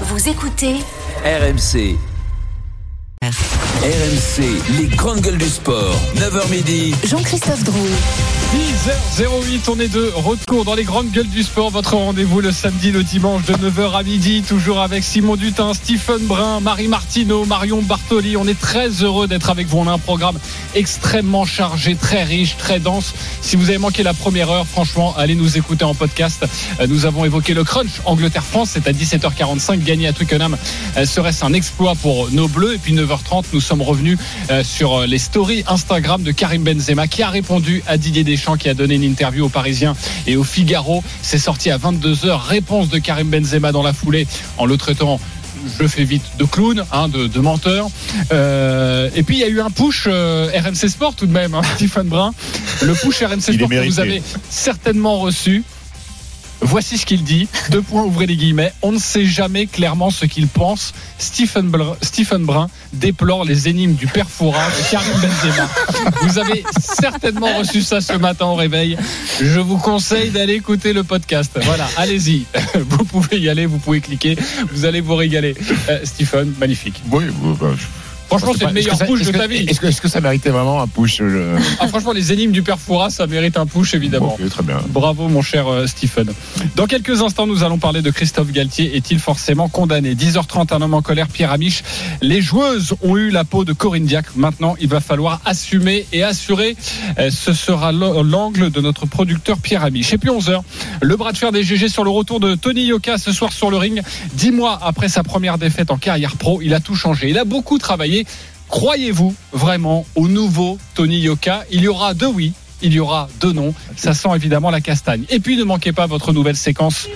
Vous écoutez RMC. RMC, les grandes gueules du sport. 9h midi. Jean-Christophe Drouet. 10h08, on est de retour dans les grandes gueules du sport. Votre rendez-vous le samedi, le dimanche de 9h à midi, toujours avec Simon Dutin, Stephen Brun, Marie Martineau, Marion Bartoli. On est très heureux d'être avec vous. On a un programme extrêmement chargé, très riche, très dense. Si vous avez manqué la première heure, franchement, allez nous écouter en podcast. Euh, Nous avons évoqué le crunch Angleterre-France, c'est à 17h45. Gagné à Twickenham euh, serait-ce un exploit pour nos Bleus. Et puis 9h30, nous sommes revenus euh, sur les stories Instagram de Karim Benzema qui a répondu à Didier Deschamps qui a donné une interview aux Parisiens et au Figaro. C'est sorti à 22h. Réponse de Karim Benzema dans la foulée en le traitant je fais vite de clown, hein, de, de menteur. Euh, et puis il y a eu un push euh, RMC Sport tout de même, hein, Stephen Brun. Le push RMC Sport que vous avez certainement reçu. Voici ce qu'il dit. Deux points, ouvrez les guillemets. On ne sait jamais clairement ce qu'il pense. Stephen Brun, Stephen Brun déplore les énigmes du père de Karim Benzema. Vous avez certainement reçu ça ce matin au réveil. Je vous conseille d'aller écouter le podcast. Voilà, allez-y. Vous pouvez y aller, vous pouvez cliquer. Vous allez vous régaler. Euh, Stephen, magnifique. Oui, bah, Franchement, c'est le meilleur push de ta vie. Est-ce que, ça méritait vraiment un push Ah, franchement, les énigmes du père Fouras, ça mérite un push, évidemment. Très bien. Bravo mon cher euh, Stephen. Dans quelques instants, nous allons parler de Christophe Galtier. Est-il forcément condamné? 10h30, un homme en colère, Pierre Amiche. Les joueuses ont eu la peau de Corinne Diacre. Maintenant, il va falloir assumer et assurer. Euh, Ce sera l'angle de notre producteur Pierre Amiche. Et puis 11h, le bras de fer des GG sur le retour de Tony Yoka ce soir sur le ring. Dix mois après sa première défaite en carrière pro, il a tout changé. Il a beaucoup travaillé. Croyez-vous vraiment au nouveau Tony Yoka? Il y aura deux oui, il y aura deux non. Ça sent évidemment la castagne. Et puis ne manquez pas votre nouvelle séquence,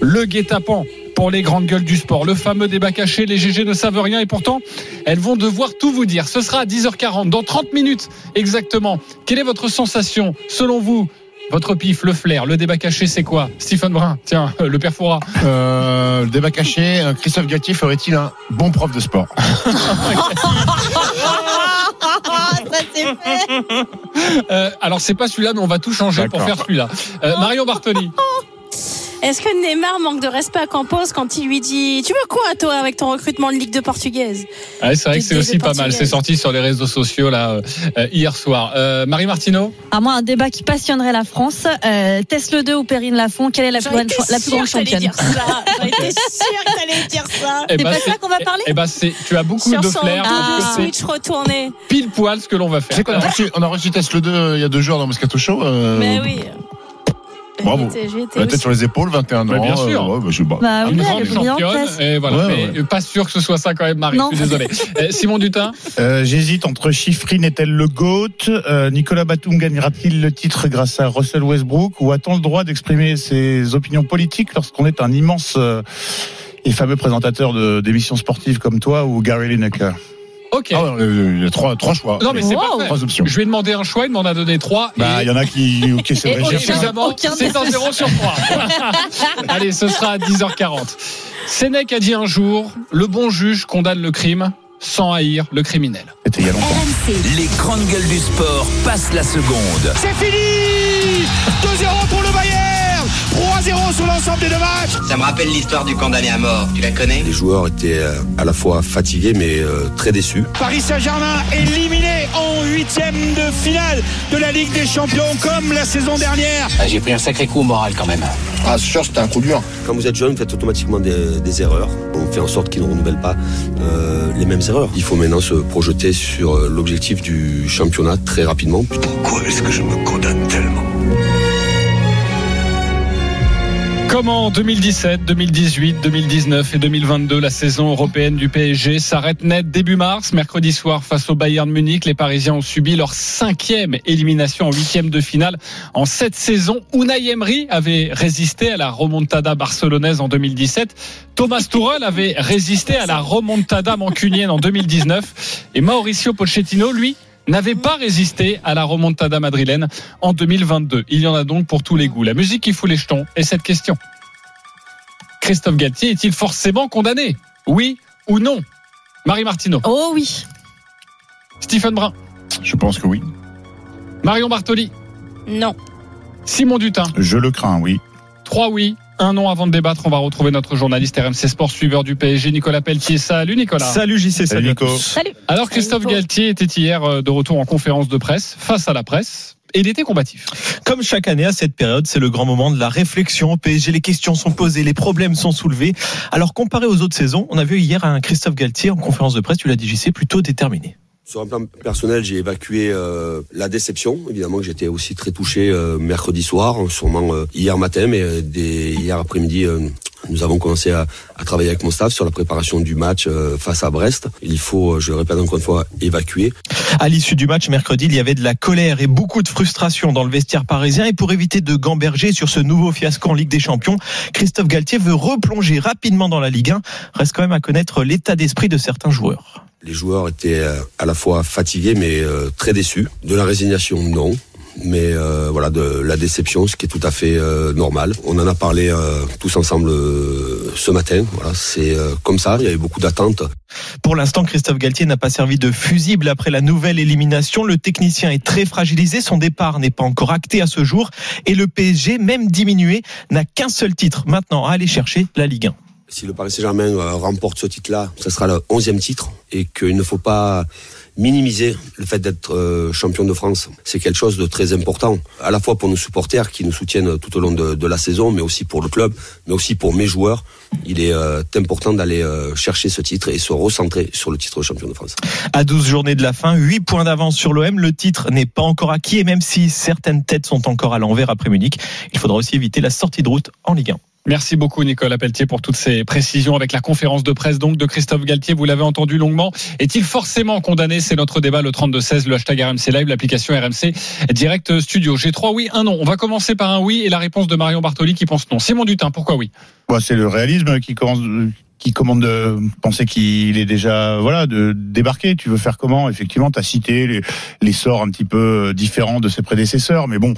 le guet-apens pour les grandes gueules du sport. Le fameux débat caché, les GG ne savent rien et pourtant, elles vont devoir tout vous dire. Ce sera à 10h40, dans 30 minutes exactement. Quelle est votre sensation, selon vous votre pif, le flair, le débat caché, c'est quoi Stephen Brun, tiens, le père Fouras. Euh, le débat caché, euh, Christophe Galtier ferait-il un bon prof de sport Euh, alors c'est pas celui-là, mais on va tout changer pour faire celui-là. Euh, Marion Bartoli. Est-ce que Neymar manque de respect à Campos quand il lui dit Tu veux quoi, toi, avec ton recrutement de Ligue de Portugaise Ouais, c'est vrai que c'est aussi pas mal. C'est sorti sur les réseaux sociaux là euh, euh, hier soir. Euh, Marie Martineau. À moi, un débat qui passionnerait la France. Euh, Tesla 2 ou Perrine Lafont, quelle est la plus, grande, la plus grande championne dire ça. Été sûre que t'allais dire ça. Eh C'est ben, pas ça qu'on va parler Eh ben c'est, tu as beaucoup Sur de flair. switch retourné. pile poil ce que l'on va Tu faire. sais qu'on a reçu, on a reçu Tesla 2 euh, il y a deux jours dans Moscato Show. Mais oui. Bravo. La tête sur les épaules, 21 ans. Mais bien sûr. euh, ouais, bah, je, bah, Bah oui, Une grande championne. Et voilà. Ouais, mais pas sûr que ce soit ça quand même, Marie. Non. Je suis désolé. Euh, Simon Dutin. Euh, J'hésite entre Chiffrine est-elle le GOAT euh, Nicolas Batum gagnera-t-il le titre grâce à Russell Westbrook Ou a-t-on le droit d'exprimer ses opinions politiques lorsqu'on est un immense euh, et fameux présentateur de- d'émissions sportives comme toi ou Gary Lineker? Ok. ah ouais, euh, il y a trois, trois choix. non mais c'est Wow. parfait. Trois options. Je lui ai demandé un choix, il m'en a donné trois. Bah, il y en a qui, aucun- Évidemment, aucun c'est un des- 0 sur 3. Allez, ce sera à 10h40. Sénèque a dit un jour le bon juge condamne le crime sans haïr le criminel. C'était il y a longtemps. Les grandes gueules du sport passent la seconde. C'est fini 2-0 pour le Bayern 3-0 sur l'ensemble des deux matchs Ça me rappelle l'histoire du condamné à mort. Tu la connais? Les joueurs étaient euh, à la fois fatigués mais euh, très déçus. Paris Saint-Germain éliminé en huitième de finale de la Ligue des Champions comme la saison dernière. Ah, J'ai pris un sacré coup au moral quand même. Ah, sûr, c'était un coup dur. Quand vous êtes jeune, vous faites automatiquement des, des erreurs. On fait en sorte qu'ils ne renouvellent pas euh, les mêmes erreurs. Il faut maintenant se projeter sur l'objectif du championnat très rapidement. Pourquoi est-ce que je me condamne tellement? Comment en 2017, 2018, 2019 et 2022, la saison européenne du PSG s'arrête net début mars. Mercredi soir, face au Bayern Munich, les Parisiens ont subi leur cinquième élimination en huitième de finale en cette saison. Unai Emery avait résisté à la remontada barcelonaise en 2017. Thomas Tuchel avait résisté à la remontada mancunienne en 2019. Et Mauricio Pochettino, lui, n'avait pas résisté à la remontada madrilène en 2022. Il y en a donc pour tous les goûts. La musique qui fout les jetons est cette question. Christophe Galtier est-il forcément condamné? Oui ou non? Marie Martineau, Oh oui. Stephen Brun, Je pense que oui. Marion Bartoli, Non. Simon Dutin. Je le crains, oui. 3 oui, Un nom avant de débattre, on va retrouver notre journaliste RMC Sport, suiveur du PSG, Nicolas Pelletier. Salut Nicolas. Salut JC, salut, Nico. Salut. Alors Christophe Galtier était hier euh, de retour en conférence de presse, face à la presse. Et il était combatif. Comme chaque année à cette période, c'est le grand moment de la réflexion au PSG. Les questions sont posées, les problèmes sont soulevés. Alors comparé aux autres saisons, on a vu hier un Christophe Galtier en conférence de presse, tu l'as dit JC, plutôt déterminé. Sur un plan personnel, j'ai évacué euh, la déception. Évidemment que j'étais aussi très touché euh, mercredi soir, sûrement euh, hier matin, mais hier après-midi, nous avons commencé à, à travailler avec mon staff sur la préparation du match euh, face à Brest. Il faut, euh, je le répète encore une fois, évacuer. À l'issue du match mercredi, il y avait de la colère et beaucoup de frustration dans le vestiaire parisien. Et pour éviter de gamberger sur ce nouveau fiasco en Ligue des Champions, Christophe Galtier veut replonger rapidement dans la Ligue 1. Reste quand même à connaître l'état d'esprit de certains joueurs. Les joueurs étaient euh, à la fois fatigués mais très déçus. De la résignation, non. Mais euh, voilà, de la déception, ce qui est tout à fait euh, normal. On en a parlé euh, tous ensemble ce matin. Voilà, c'est comme ça. Il y avait beaucoup d'attentes. Pour l'instant, Christophe Galtier n'a pas servi de fusible après la nouvelle élimination. Le technicien est très fragilisé. Son départ n'est pas encore acté à ce jour. Et le PSG, même diminué, n'a qu'un seul titre maintenant à aller chercher, la Ligue 1. Si le Paris Saint-Germain remporte ce titre-là, ce sera le onzième titre et qu'il ne faut pas minimiser le fait d'être euh, champion de France. C'est quelque chose de très important, à la fois pour nos supporters qui nous soutiennent tout au long de, la saison, mais aussi pour le club, mais aussi pour mes joueurs. Il est euh, important d'aller euh, chercher ce titre et se recentrer sur le titre de champion de France. À 12 journées de la fin, 8 points d'avance sur l'OM. Le titre n'est pas encore acquis et même si certaines têtes sont encore à l'envers après Munich, il faudra aussi éviter la sortie de route en Ligue 1. Merci beaucoup Nicolas Pelletier pour toutes ces précisions avec la conférence de presse donc de Christophe Galtier. Vous l'avez entendu longuement. Est-il forcément condamné? C'est notre débat le 32-16, le hashtag RMC Live, l'application RMC Direct Studio. J'ai trois oui, un non. On va commencer par un oui et la réponse de Marion Bartoli qui pense non. Simon Dutin, pourquoi oui? Bah, c'est le réalisme qui commence qui commande de penser qu'il est déjà voilà de débarquer. Tu veux faire comment? Effectivement, tu as cité les, les sorts un petit peu différents de ses prédécesseurs, mais bon,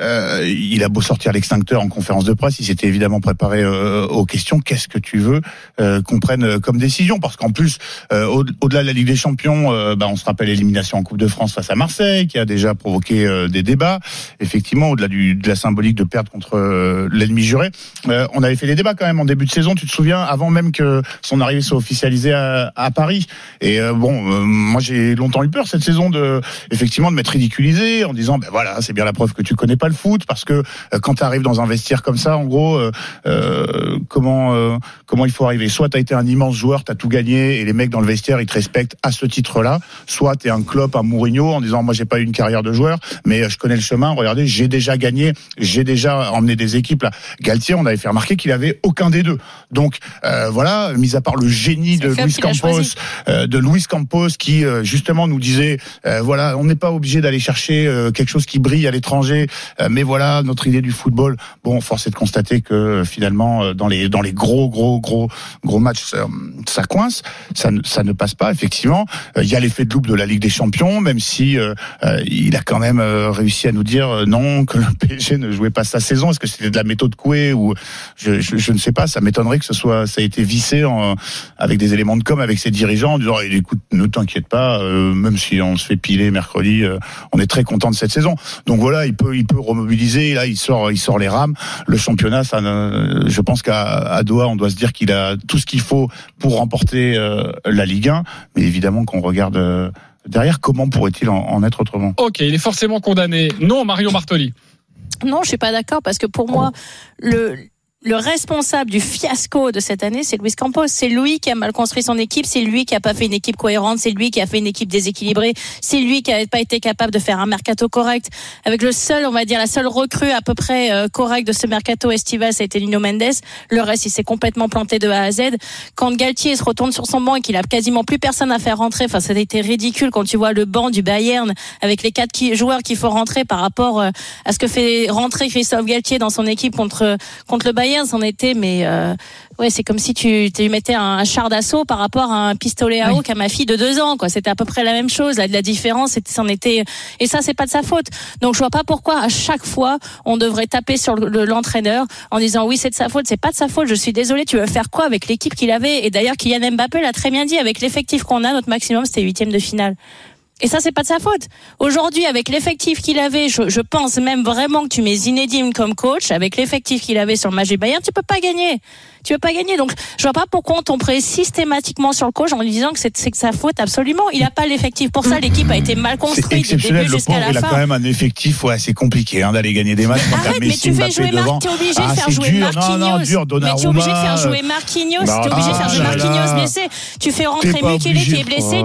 euh, il a beau sortir l'extincteur en conférence de presse, il s'était évidemment préparé euh, aux questions. Qu'est-ce que tu veux euh, qu'on prenne comme décision? Parce qu'en plus, euh, au- au-delà de la Ligue des Champions, euh, bah, on se rappelle l'élimination en Coupe de France face à Marseille, qui a déjà provoqué euh, des débats. Effectivement, au-delà de la symbolique de perdre contre euh, l'ennemi juré, euh, on avait fait des débats quand même en début de saison. Tu te souviens, avant même que son arrivée soit officialisée à, à Paris. Et euh, bon, euh, moi j'ai longtemps eu peur cette saison de effectivement de m'être ridiculisé en disant ben voilà, c'est bien la preuve que tu connais pas le foot parce que euh, quand tu arrives dans un vestiaire comme ça, en gros, euh, euh, comment euh, comment il faut arriver? Soit tu as été un immense joueur, tu as tout gagné et les mecs dans le vestiaire ils te respectent à ce titre-là. Soit tu es un Klopp, un Mourinho en disant moi j'ai pas eu une carrière de joueur, mais je connais le chemin. Regardez, j'ai déjà gagné, j'ai déjà emmené des équipes là. Galtier, on avait fait remarquer qu'il avait aucun des deux. Donc euh, voilà, mis à part le génie de Luis Campos, euh, de Luis Campos qui euh, justement nous disait euh, voilà, on n'est pas obligé d'aller chercher euh, quelque chose qui brille à l'étranger, mais voilà notre idée du football. Bon, force est de constater que euh, finalement euh, dans les dans les gros gros gros gros matchs ça, ça coince, ça ne, ça ne passe pas effectivement. Euh, Il y a l'effet de loupe de la Ligue des Champions, même si euh, euh, il a quand même euh, réussi à nous dire euh, non que le PSG ne jouait pas sa saison. Est-ce que c'était de la méthode Coué ou je, je, je ne sais pas. Ça m'étonnerait que ce soit ça a été vissé en, avec des éléments de com avec ses dirigeants en disant Eh, écoute ne t'inquiète pas euh, même si on se fait piler mercredi euh, on est très content de cette saison donc voilà il peut il peut remobiliser là il sort il sort les rames le championnat ça je pense qu'à Doha on doit se dire qu'il a tout ce qu'il faut pour remporter euh, la Ligue 1 mais évidemment qu'on regarde euh, derrière comment pourrait-il en, en être autrement? Ok, il est forcément condamné. Non, Marion Bartoli. Non, je suis pas d'accord parce que pour moi, le le responsable du fiasco de cette année, c'est Luis Campos. C'est lui qui a mal construit son équipe, c'est lui qui a pas fait une équipe cohérente, c'est lui qui a fait une équipe déséquilibrée, c'est lui qui a pas été capable de faire un mercato correct. Avec le seul, on va dire, la seule recrue à peu près euh, correcte de ce mercato estival, ça a été Nuno Mendes. Le reste, il s'est complètement planté de A à Z. Quand Galtier se retourne sur son banc et qu'il a quasiment plus personne à faire rentrer, enfin, ça a été ridicule quand tu vois le banc du Bayern avec les quatre joueurs qu'il faut rentrer par rapport euh, à ce que fait rentrer Christophe Galtier dans son équipe contre contre le Bayern, c'en était mais euh, ouais, c'est comme si tu, tu mettais un char d'assaut par rapport à un pistolet à eau qu'a ma fille de deux ans quoi, c'était à peu près la même chose, la, la différence c'était- c'en était et ça c'est pas de sa faute. Donc je vois pas pourquoi à chaque fois on devrait taper sur le- le- l'entraîneur en disant oui, c'est de sa faute, c'est pas de sa faute, je suis désolé, tu veux faire quoi avec l'équipe qu'il avait? Et d'ailleurs Kylian Mbappé l'a très bien dit avec l'effectif qu'on a, notre maximum c'était huitième de finale. Et ça, c'est pas de sa faute. Aujourd'hui, avec l'effectif qu'il avait, je, je, pense même vraiment que tu mets Zinedine comme coach, avec l'effectif qu'il avait sur le match Bayern, tu peux pas gagner. Tu peux pas gagner. Donc, je vois pas pourquoi on tomberait systématiquement sur le coach en lui disant que c'est que sa faute absolument. Il a pas l'effectif pour ça. L'équipe a été mal construite du exceptionnel. début Le jusqu'à la il a fin. quand même un effectif ouais, assez compliqué hein, d'aller gagner des matchs quand t'as Arrête, mais tu fais jouer devant. Marc, t'es obligé Ah, de faire c'est jouer. Marquinhos. Non, non, dur, mais tu es obligé de faire jouer Marquinhos, Bah, t'es obligé de faire ah jouer. Marquinhos blessé. Tu fais rentrer T'es Mukele qui est blessé,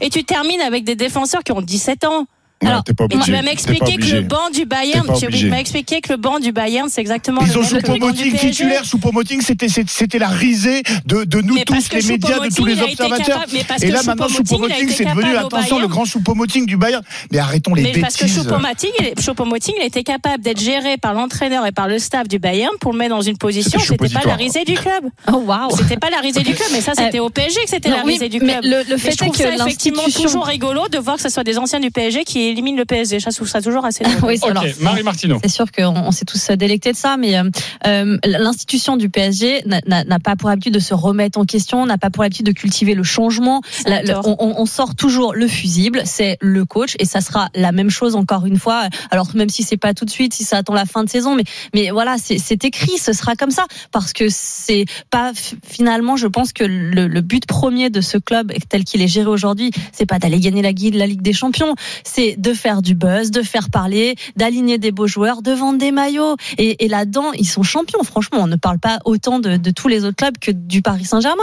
et tu termines avec des défenseurs qui ont 17 ans. Ouais, Alors, t'es pas obligé. vas T'es pas m'expliquer que le obligé. banc du Bayern, que le banc du Bayern, c'est exactement Ils le ont Choupo-Moting titulaire. Choupo-Moting, c'était c'était la risée de, de nous Mais tous, les médias, de tous les il observateurs. capable- mais parce Et que là, maintenant, Choupo-Moting, il c'est devenu, attention, le grand Choupo-Moting du Bayern. Mais arrêtons les Mais parce que bêtises. Choupo-Moting, il il était capable d'être géré par l'entraîneur et par le staff du Bayern pour le mettre dans une position. C'était pas la risée du club. Oh waouh. C'était pas la risée du club, mais ça, c'était au PSG que c'était la risée du club. le- fait je trouve est que ça effectivement toujours rigolo de voir que ce soit des anciens du PSG qui éliminent le PSG. Je trouve ça toujours assez. Oui, c'est- Ok, alors, Marie Martineau. C'est sûr qu'on on s'est tous délectés de ça, mais euh, euh, l'institution du PSG n'a- pas pour habitude de se remettre en question, n'a pas pour habitude de cultiver le changement. La- le- on, sort toujours le fusible, c'est le coach, et ça sera la même chose encore une fois. Alors même si c'est pas tout de suite, si ça attend la fin de saison, mais mais voilà, c'est écrit, ce sera comme ça, parce que c'est pas finalement, je pense que le, le but premier de ce club tel qu'il est géré aujourd'hui, c'est pas d'aller gagner la, la Ligue des Champions, c'est de faire du buzz, de faire parler, d'aligner des beaux joueurs, de vendre des maillots. Et, et là-dedans, ils sont champions. Franchement, on ne parle pas autant de, de tous les autres clubs que du Paris Saint-Germain.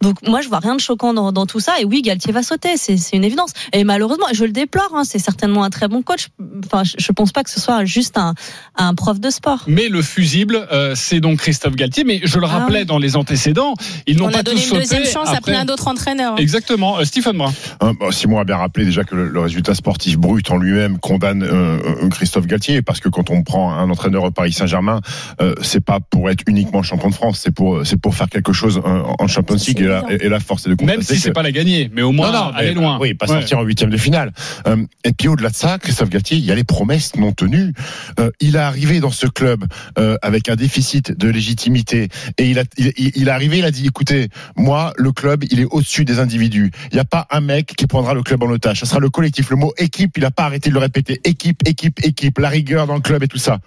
Donc moi, je vois rien de choquant dans, dans tout ça. Et oui, Galtier va sauter, c'est une évidence. Et malheureusement, je le déplore. hein, c'est certainement un très bon coach. Enfin, je, je pense pas que ce soit juste un, un prof de sport. Mais le fusible, euh, c'est donc Christophe Galtier. Mais je le Ah rappelais oui. dans les antécédents, ils n'ont On pas a donné une deuxième chance à après- plein d'autres entraîneurs. Exactement, Euh, Stephen Brun. Hein, bon, Simon a bien rappelé déjà que le, le résultat sportif brut en lui-même condamne euh, euh, Christophe Galtier parce que quand on prend un entraîneur au Paris Saint-Germain, euh, c'est pas pour être uniquement champion de France, c'est pour c'est pour faire quelque chose euh, en Champions C'est League et la, évident. et la force est de Même constater si c'est que- pas la gagner, mais au moins aller mais- loin. Oui, pas Ouais. sortir en huitième de finale. Euh, et puis au-delà de ça, Christophe Galtier, il y a les promesses non tenues. Euh, il est arrivé dans ce club euh, avec un déficit de légitimité et il a il, il- il est arrivé, il a dit écoutez, moi le club, il est au-dessus des individus. Il n'y a pas un mec qui prendra le club en otage. Ça sera le collectif. Le mot équipe, il n'a pas arrêté de le répéter. Équipe, équipe, équipe. La rigueur dans le club et tout ça.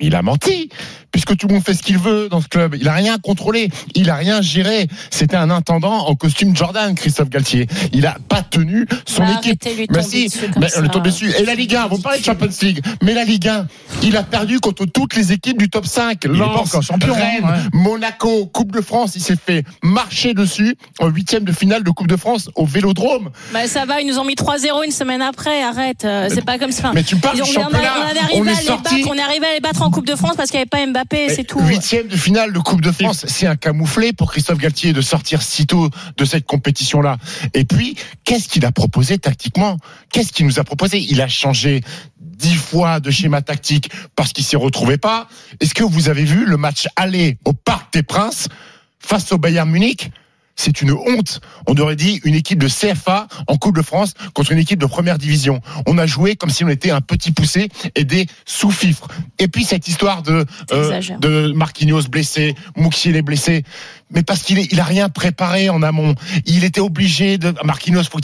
Il a menti, puisque tout le monde fait ce qu'il veut dans ce club. Il a rien contrôlé, il a rien géré. C'était un intendant en costume Jordan, Christophe Galtier. Il a pas tenu son Bah, équipe. Mais si, comme mais le tomber dessus. Et la Ligue 1, vous parlez de Champions League, mais la Ligue 1, il a perdu contre toutes les équipes du top 5. Il est pas Lens, champion, hein, Rennes, ouais. Monaco, Coupe de France, il s'est fait marcher dessus en huitième de finale de Coupe de France au Vélodrome. Bah, ça va, ils nous ont mis 3-0 une semaine après. Arrête, euh, c'est pas comme ça. Mais tu parles du championnat. on est arrivé On est à les sorti- battre, on est arrivé à les battre en Coupe de France parce qu'il n'y avait pas Mbappé, c'est tout. Huitième de finale de Coupe de France, c'est un camouflet pour Christophe Galtier de sortir si tôt de cette compétition-là. Et puis, qu'est-ce qu'il a proposé tactiquement? Qu'est-ce qu'il nous a proposé? Il a changé dix fois de schéma tactique parce qu'il s'y retrouvait pas. Est-ce que vous avez vu le match aller au Parc des Princes face au Bayern Munich? C'est une honte. On aurait dit une équipe de CFA en Coupe de France contre une équipe de première division. On a joué comme si on était un petit poussé et des sous-fifres. Et puis cette histoire de euh, de Marquinhos blessé, Mouxiel est blessé, mais parce qu'il il a rien préparé en amont. Il était obligé de Marquinhos faut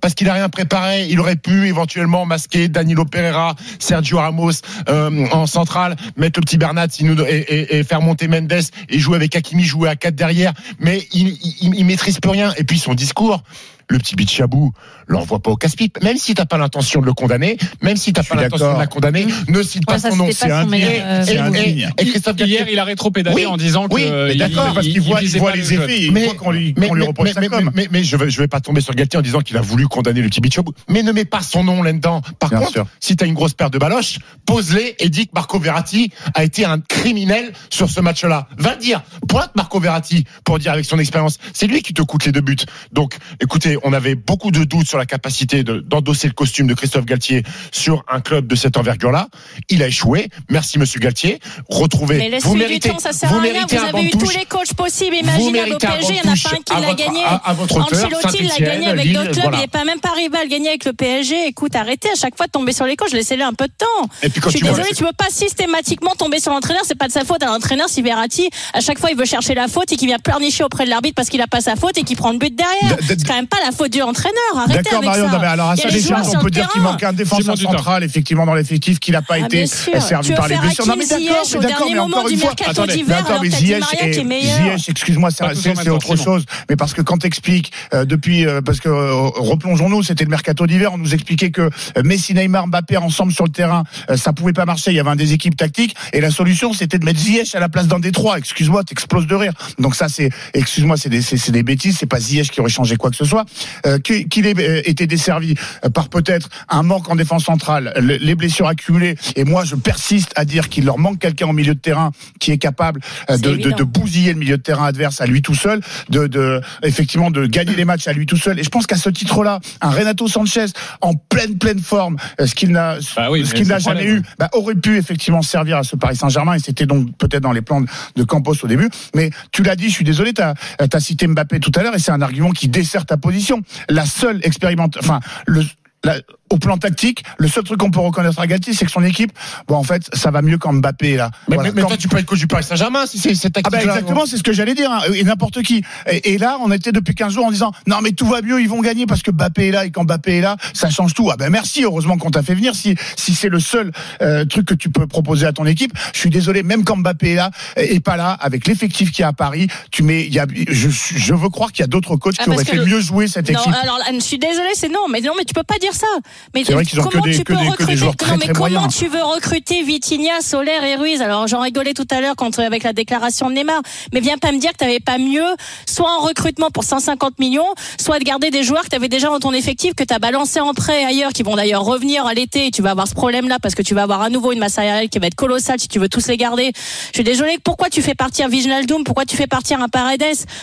parce qu'il a rien préparé. Il aurait pu éventuellement masquer Danilo Pereira, Sergio Ramos euh, en centrale, mettre le petit Bernat et faire monter Mendes et jouer avec Hakimi, jouer à 4 derrière. Mais il, il, il maîtrise plus rien. Et puis son discours. Le petit Bichabou, l'envoie pas au casse-pipe. Même si t'as pas l'intention de le condamner, même si t'as pas l'intention de la condamner, ne cite pas ça, son nom. euh, C'est Et- et- indigne. et Christophe Galtier- Hier, il a rétropédalé Oui. en disant que Oui, euh, mais il- d'accord, il- parce il qu'il voit, les effets et il voit qu'on lui, mais, qu'on lui mais- reproche mais- ça mais- comme. mais- mais je vais, je vais pas tomber sur Galtier en disant qu'il a voulu condamner le petit Bichabou. Mais ne mets pas son nom là-dedans. Par Bien contre, si tu as une grosse paire de baloches, pose-les et dis que Marco Verratti a été un criminel sur ce match-là. Va le dire. Pointe Marco Verratti pour dire avec son expérience. C'est lui qui te coûte les deux buts. Donc, écoutez, on avait beaucoup de doutes sur la capacité de- d'endosser le costume de Christophe Galtier sur un club de cette envergure-là. Il a échoué. Merci, monsieur Galtier. Retrouvez. Mais vous du méritez, temps, ça sert vous à rien. Vous un avez eu tous les coachs possibles, imaginables au un PSG, il n'y en a pas un qui l'a gagné. à- à votre Ancelotti, l'a gagné avec d'autres clubs, voilà. il n'est pas même pas arrivé à le gagner avec le PSG. Écoute, arrêtez à chaque fois de tomber sur les coachs, laissez-le un peu de temps. Et puis quand Je suis désolé, tu peux pas systématiquement tomber sur l'entraîneur, c'est pas de sa faute à l'entraîneur si Verratti, à chaque fois, il veut chercher la faute et qu'il vient pleurnicher auprès de l'arbitre parce qu'il a pas sa faute et qu'il prend le but derrière. C'est quand même pas la la faute du entraîneur. Arrêtez D'accord, Marion. ça. non, mais alors à Il y a sa des joueurs décharge, sur on peut dire qu'il manque un défenseur central, effectivement, dans l'effectif, qui n'a pas Ah, été servi par les blessures. Non, mais d'accord, Ziyech mais d'accord, encore une fois. mercato Attendez, d'hiver, Mais Ziyech, excuse-moi, c'est autre chose. Mais parce que quand t'expliques, euh, depuis, euh, parce que euh, replongeons-nous, c'était le mercato d'hiver, on nous expliquait que Messi, Neymar, Mbappé ensemble sur le terrain, euh, ça pouvait pas marcher. Il y avait un déséquilibre tactique et la solution, c'était de mettre Ziyech à la place d'un des trois. Excuse-moi, t'exploses de rire. Donc ça, c'est, excuse-moi, c'est des, c'est, c'est des bêtises. C'est pas Ziyech qui aurait changé quoi que ce soit. Euh, qu'il ait euh, été desservi euh, par peut-être un manque en défense centrale, le- les blessures accumulées. Et moi, je persiste à dire qu'il leur manque quelqu'un au milieu de terrain qui est capable de, de, évident. de bousiller le milieu de terrain adverse à lui tout seul, de, de effectivement de gagner les matchs à lui tout seul. Et je pense qu'à ce titre-là, un Renato Sanchez en pleine pleine forme, ce qu'il n'a Bah oui, ce mais qu'il n'a jamais problème. eu, bah, aurait pu effectivement servir à ce Paris Saint-Germain. Et c'était donc peut-être dans les plans de, de Campos au début. Mais tu l'as dit, je suis désolé, tu as, cité Mbappé tout à l'heure et c'est un argument qui dessert ta position. La seule expérimente, enfin le la- au plan tactique, le seul truc qu'on peut reconnaître à Galtier, c'est que son équipe, bon, en fait, ça va mieux quand Mbappé est là. Mais, Voilà. mais- mais Quand- toi, tu peux être coach du Paris Saint-Germain si c'est cette ah bah tactique exactement, c'est ce que j'allais dire, hein, et n'importe qui. Et, et là, on était depuis 15 jours en disant non mais tout va mieux, ils vont gagner parce que Mbappé est là et quand Mbappé est là, ça change tout. Ah ben merci, heureusement qu'on t'a fait venir. Si si c'est le seul euh, truc que tu peux proposer à ton équipe, je suis désolé, même quand Mbappé est là et pas là, avec l'effectif qu'il y a à Paris, tu mets, il y a, je, je veux croire qu'il y a d'autres coachs Ah, qui auraient fait le- mieux jouer cette Non, équipe. alors je suis désolée, c'est non, mais non, mais tu peux pas dire ça. Mais C'est vrai qu'ils ont que comment des- tu que peux des- que des recruter joueurs très, Non, mais très comment moyens. tu veux recruter Vitinha, Solaire et Ruiz? Alors j'en rigolais tout à l'heure quand euh, avec la déclaration de Neymar, mais viens pas me dire que t'avais pas mieux, soit en recrutement pour 150 millions, soit de garder des joueurs que t'avais déjà dans ton effectif, que t'as balancé en prêt ailleurs, qui vont d'ailleurs revenir à l'été. Et tu vas avoir ce problème-là parce que tu vas avoir à nouveau une masse salariale qui va être colossale si tu veux tous les garder. Je suis désolée. Pourquoi tu fais partir Viginaldoum Pourquoi tu fais partir un Paredes?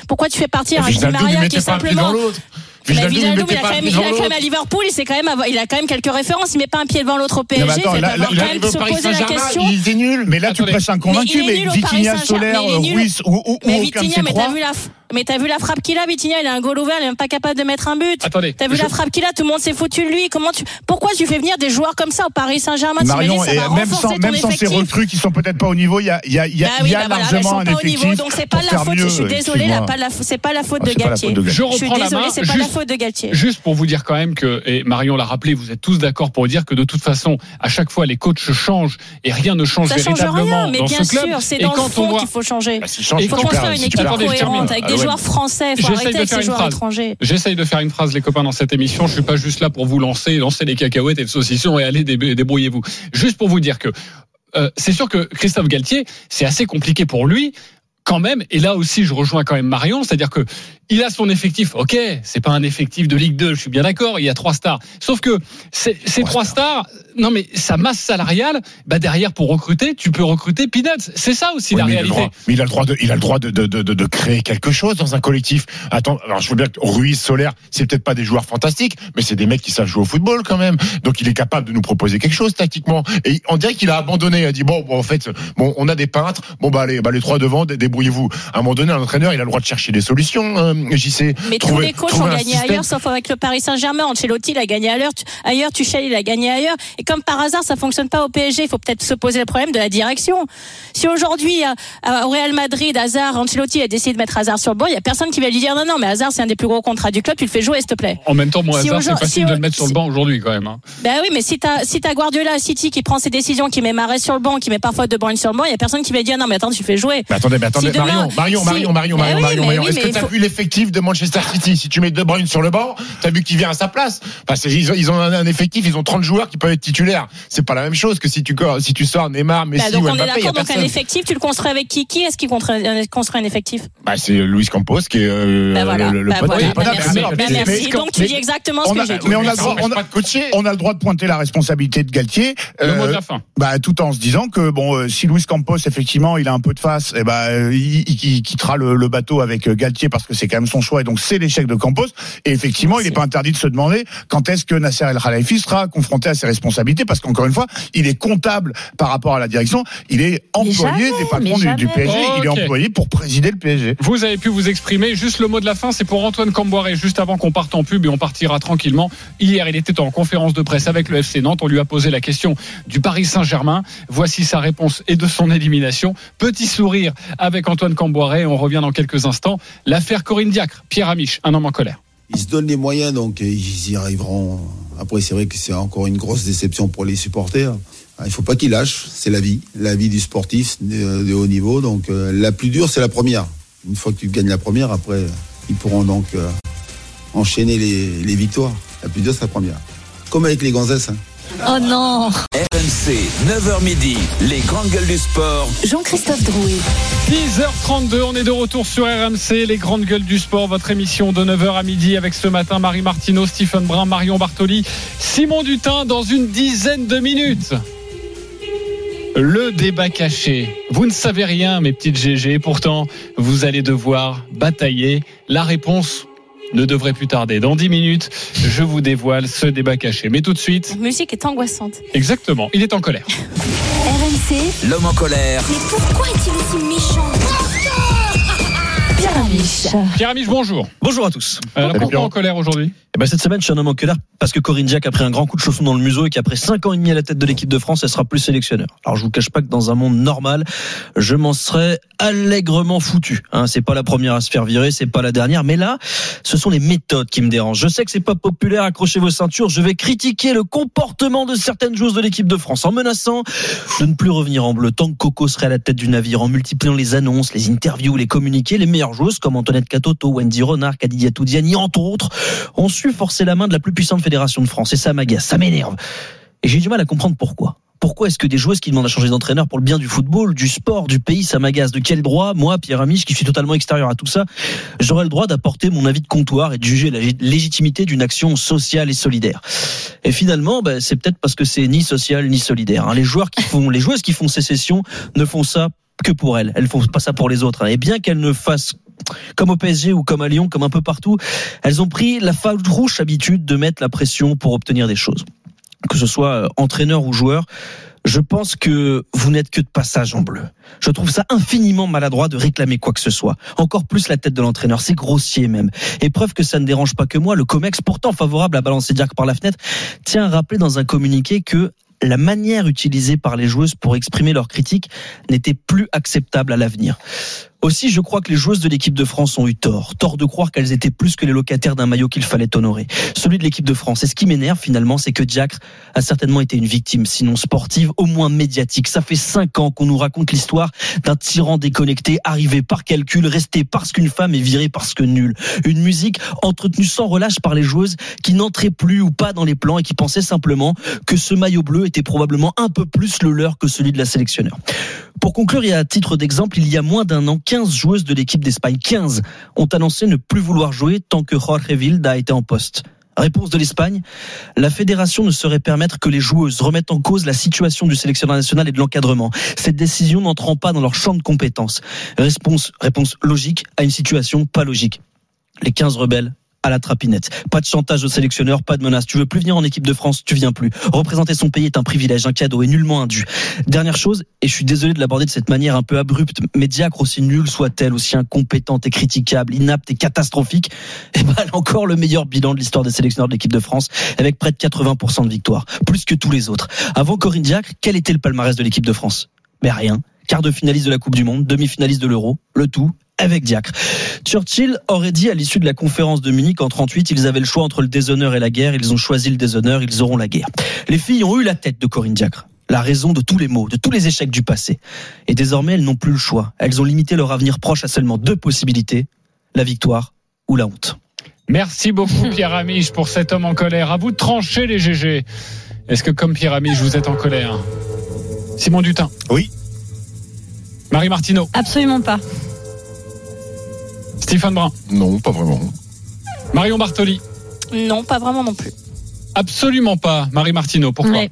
Pourquoi tu fais partir un Di Maria qui simplement Wijnaldum, il mettait il a quand même, il a quand même à Liverpool, il, quand même, il a quand même quelques références. Il met pas un pied devant l'autre au PSG. Non, mais attends, fait là- quand même Il se poser la question. il était nul. Mais là, tu prêches un convaincu, Mais il mais, Vitinha, Solaire, mais il. Ruiz ou, ou, Mais ou aucun de ces mais trois. Mais t'as vu la frappe qu'il a, Vitinha, il a un goal ouvert, il est même pas capable de mettre un but. Attendez. T'as vu je- la frappe qu'il a, tout le monde s'est foutu de lui. Comment tu, pourquoi tu fais venir des joueurs comme ça au Paris Saint-Germain? Marion, T'imagines, ça et va même sans, même sans ces recrues qui sont peut-être pas au niveau, il y a, y a, y a, Bah oui, y a bah largement un pas au effectif. niveau, donc c'est pas la faute. mieux, Je suis là, pas la, c'est pas la faute de c'est pas la Galtier. faute de Galtier. Je reprends la main. c'est pas la Juste- faute de Galtier. Juste pour vous dire quand même que, et Marion l'a rappelé, vous êtes tous d'accord pour dire que de toute façon, à chaque fois, les coachs changent et rien ne change Ça change véritablement rien, mais dans bien ce club. sûr, c'est et dans le quand on fond voit, qu'il faut changer. Bah, change, Il faut construire une équipe cohérente avec Ah des joueurs français. Faut arrêter de avec faire ces une joueurs phrase. étrangers. J'essaye de faire une phrase, les copains, dans cette émission. Je suis pas juste là pour vous lancer, lancer les cacahuètes et le saucisson et aller dé- débrouillez-vous. Juste pour vous dire que euh, c'est sûr que Christophe Galtier, c'est assez compliqué pour lui. Quand même, et là aussi je rejoins quand même Marion, c'est-à-dire que il a son effectif. Ok, c'est pas un effectif de Ligue 2, je suis bien d'accord. Il y a trois stars. Sauf que ces, trois stars, non mais sa masse salariale, bah derrière pour recruter, tu peux recruter peanuts. C'est ça aussi Oui, la mais il réalité. droit- mais il a le droit de, il a le droit de, de, de, de- créer quelque chose dans un collectif. Attends, alors je veux bien que Ruiz, Solaire, c'est peut-être pas des joueurs fantastiques, mais c'est des mecs qui savent jouer au football quand même. Donc il est capable de nous proposer quelque chose tactiquement. Et on dirait qu'il a abandonné. Il a dit bon, bon, en fait, bon, on a des peintres. Bon bah allez, bah les trois devant, dé- débrouillez-vous. À un moment donné, un entraîneur, il a le droit de chercher des solutions. Euh, JC. Mais tous les coachs ont gagné ailleurs, sauf avec le Paris Saint-Germain. Ancelotti, il a gagné ailleurs. Tu- Ailleurs, Tuchel, il a gagné ailleurs. Et comme par hasard, ça fonctionne pas au PSG. Il faut peut-être se poser le problème de la direction. Si aujourd'hui, au Real Madrid, Hazard, Ancelotti a décidé de mettre Hazard sur le banc, il y a personne qui va lui dire non, non, mais Hazard, c'est un des plus gros contrats du club. Tu le fais jouer, s'il te plaît. En même temps, mon Si hasard, c'est facile si de le mettre sur le banc aujourd'hui quand même. hein. Ben oui, mais si t'as si t'as Guardiola à City qui prend ses décisions, qui met Marais sur le banc, qui met parfois De Bruyne sur le banc, il y a personne qui va lui dire non, mais attends, tu fais jouer. Mais attendez, mais attendez, Si demain- Marion, Marion, si- Marion, Marion, Eh Marion, Marion, Marion. Est-ce que t'as faut- vu l'effectif de Manchester City Si tu mets De Bruyne sur le banc, t'as vu qui vient à sa place Parce ils ont, ils ont un, effectif, ils ont 30 joueurs qui peuvent être titulaires. C'est pas la même chose que si tu si tu sors Neymar, Messi Bah, donc ou on est Mbappé, donc un effectif, tu le construis avec qui Qui est-ce qui construit euh, un effectif? Bah, c'est Luis Campos qui est euh, Bah voilà, le, bah voilà, bah merci, bah Donc tu dis exactement ce on que a- j'ai dit. mais on a le droit- de coacher. on a le droit de pointer la responsabilité de Galtier. Le mot de euh, la fin. Bah, tout en se disant que bon, euh, si Luis Campos effectivement il a un peu de face, et bah, euh, il, il- il quittera le, le bateau avec euh, Galtier parce que c'est quand même son choix et donc c'est l'échec de Campos. Et effectivement, il n'est pas interdit de se demander quand est-ce que Nasser El Khalifi sera confronté à ses responsabilités parce qu'encore une fois, il est comptable par rapport à la direction. Il est employé jamais, des patrons du, du. PSG. Il est employé pour présider le PSG. Vous avez pu vous exprimer. Juste le mot de la fin, c'est pour Antoine Camboiré. Juste avant qu'on parte en pub et on partira tranquillement. Hier, il était en conférence de presse avec le FC Nantes. On lui a posé la question du Paris Saint-Germain. Voici sa réponse et de son élimination. Petit sourire avec Antoine Camboiré. On revient dans quelques instants. L'affaire Corinne Diacre, Pierre Amiche, un homme en colère. Ils se donnent les moyens, donc ils y arriveront. Après, c'est vrai que c'est encore une grosse déception pour les supporters. Ah, Il faut pas qu'ils lâchent, c'est la vie, la vie du sportif de, haut niveau. Donc euh, la plus dure, c'est la première. Une fois que tu gagnes la première, après, ils pourront donc euh, enchaîner les, les victoires. La plus dure, c'est la première. Comme avec les gonzesses. hein. Oh non RMC, 9h midi, les grandes gueules du sport. Jean-Christophe Drouet. 10h32, on est de retour sur RMC, les grandes gueules du sport, votre émission de 9h à midi avec ce matin Marie Martineau, Stephen Brun, Marion Bartoli, Simon Dutin dans une dizaine de minutes. Le débat caché. Vous ne savez rien, mes petites GG, pourtant vous allez devoir batailler. La réponse ne devrait plus tarder. Dans 10 minutes, je vous dévoile ce débat caché. Mais tout de suite, La musique est angoissante. exactement, il est en colère. RMC. L'homme en colère. Mais pourquoi est-il aussi méchant? Pierre Amiche. Pierre Amiche, bonjour. Bonjour à tous. Alors, Salut, pourquoi en colère aujourd'hui Eh ben, cette semaine, je suis un homme en colère parce que Corinne Diacre a pris un grand coup de chausson dans le museau et qu'après 5 ans et demi à la tête de l'équipe de France, elle sera plus sélectionneur. Alors, je vous cache pas que dans un monde normal, je m'en serais allègrement foutu. Hein, c'est pas la première à se faire virer, c'est pas la dernière, mais là, ce sont les méthodes qui me dérangent. Je sais que c'est pas populaire, accrochez vos ceintures, je vais critiquer le comportement de certaines joueuses de l'équipe de France en menaçant de ne plus revenir en bleu tant que Coco serait à la tête du navire, en multipliant les annonces, les interviews, les communiqués, les joueuses comme Antoinette Katoto, Wendy Renard, Kadidia Toudiani, entre autres, ont su forcer la main de la plus puissante fédération de France. Et ça m'agace, ça m'énerve. Et j'ai du mal à comprendre pourquoi. Pourquoi est-ce que des joueuses qui demandent à changer d'entraîneur pour le bien du football, du sport, du pays, ça m'agace? De quel droit, moi, Pierre Amiche, qui suis totalement extérieur à tout ça, j'aurais le droit d'apporter mon avis de comptoir et de juger la lég- légitimité d'une action sociale et solidaire Et finalement, ben, c'est peut-être parce que c'est ni social ni solidaire. hein. Les joueurs qui font, les joueuses ne font ça que pour elles. Elles font pas ça pour les autres. hein. Et bien qu'elles ne fassent comme au PSG ou comme à Lyon, comme un peu partout, elles ont pris la farouche habitude de mettre la pression pour obtenir des choses. Que ce soit euh, entraîneur ou joueur, je pense que vous n'êtes que de passage en bleu. Je trouve ça infiniment maladroit de réclamer quoi que ce soit. Encore plus la tête de l'entraîneur, c'est grossier même. Et preuve que ça ne dérange pas que moi, le COMEX, pourtant favorable à balancer Diacre par la fenêtre, tient à rappeler dans un communiqué que la manière utilisée par les joueuses pour exprimer leurs critiques n'était plus acceptable à l'avenir. Aussi, je crois que les joueuses de l'équipe de France ont eu tort. Tort de croire qu'elles étaient plus que les locataires d'un maillot qu'il fallait honorer. Celui de l'équipe de France. Et ce qui m'énerve finalement, c'est que Diacre a certainement été une victime, sinon sportive, au moins médiatique. Ça fait cinq ans qu'on nous raconte l'histoire d'un tyran déconnecté, arrivé par calcul, resté parce qu'une femme est virée parce que nulle. Une musique entretenue sans relâche par les joueuses qui n'entraient plus ou pas dans les plans et qui pensaient simplement que ce maillot bleu était probablement un peu plus le leur que celui de la sélectionneur. Pour conclure, et à titre d'exemple, il y a moins d'un an, 15 joueuses de l'équipe d'Espagne, 15, ont annoncé ne plus vouloir jouer tant que Jorge Vilda été en poste. Réponse de l'Espagne, la fédération ne saurait permettre que les joueuses remettent en cause la situation du sélectionneur national et de l'encadrement. Cette décision n'entrant pas dans leur champ de compétences. Réponse, réponse logique à une situation pas logique. Les 15 rebelles à la trapinette. Pas de chantage au sélectionneur, pas de menace. Tu veux plus venir en équipe de France, tu viens plus. Représenter son pays est un privilège, un cadeau et nullement indu. Dernière chose, et je suis désolé de l'aborder de cette manière un peu abrupte, mais Diacre, aussi nulle soit-elle, aussi incompétente et critiquable, inapte et catastrophique, eh ben, elle a encore le meilleur bilan de l'histoire des sélectionneurs de l'équipe de France, avec près de 80% de victoires, plus que tous les autres. Avant Corinne Diacre, quel était le palmarès de l'équipe de France? Mais rien. Quart de finaliste de la Coupe du Monde, demi-finaliste de l'Euro, le tout avec Diacre. Churchill aurait dit à l'issue de la conférence de Munich en 38, ils avaient le choix entre le déshonneur et la guerre, ils ont choisi le déshonneur, ils auront la guerre. Les filles ont eu la tête de Corinne Diacre, la raison de tous les maux, de tous les échecs du passé. Et désormais, elles n'ont plus le choix. Elles ont limité leur avenir proche à seulement deux possibilités, la victoire ou la honte. Merci beaucoup Pierre Amiche pour cet homme en colère. À vous de trancher les GG. Est-ce que comme Pierre Amiche, vous êtes en colère? Simon Dutin? Oui. Marie Martineau? Absolument pas. Stéphane Brun Non, pas vraiment. Marion Bartoli Non, pas vraiment non plus. Absolument pas. Marie Martineau, pourquoi? Ouais.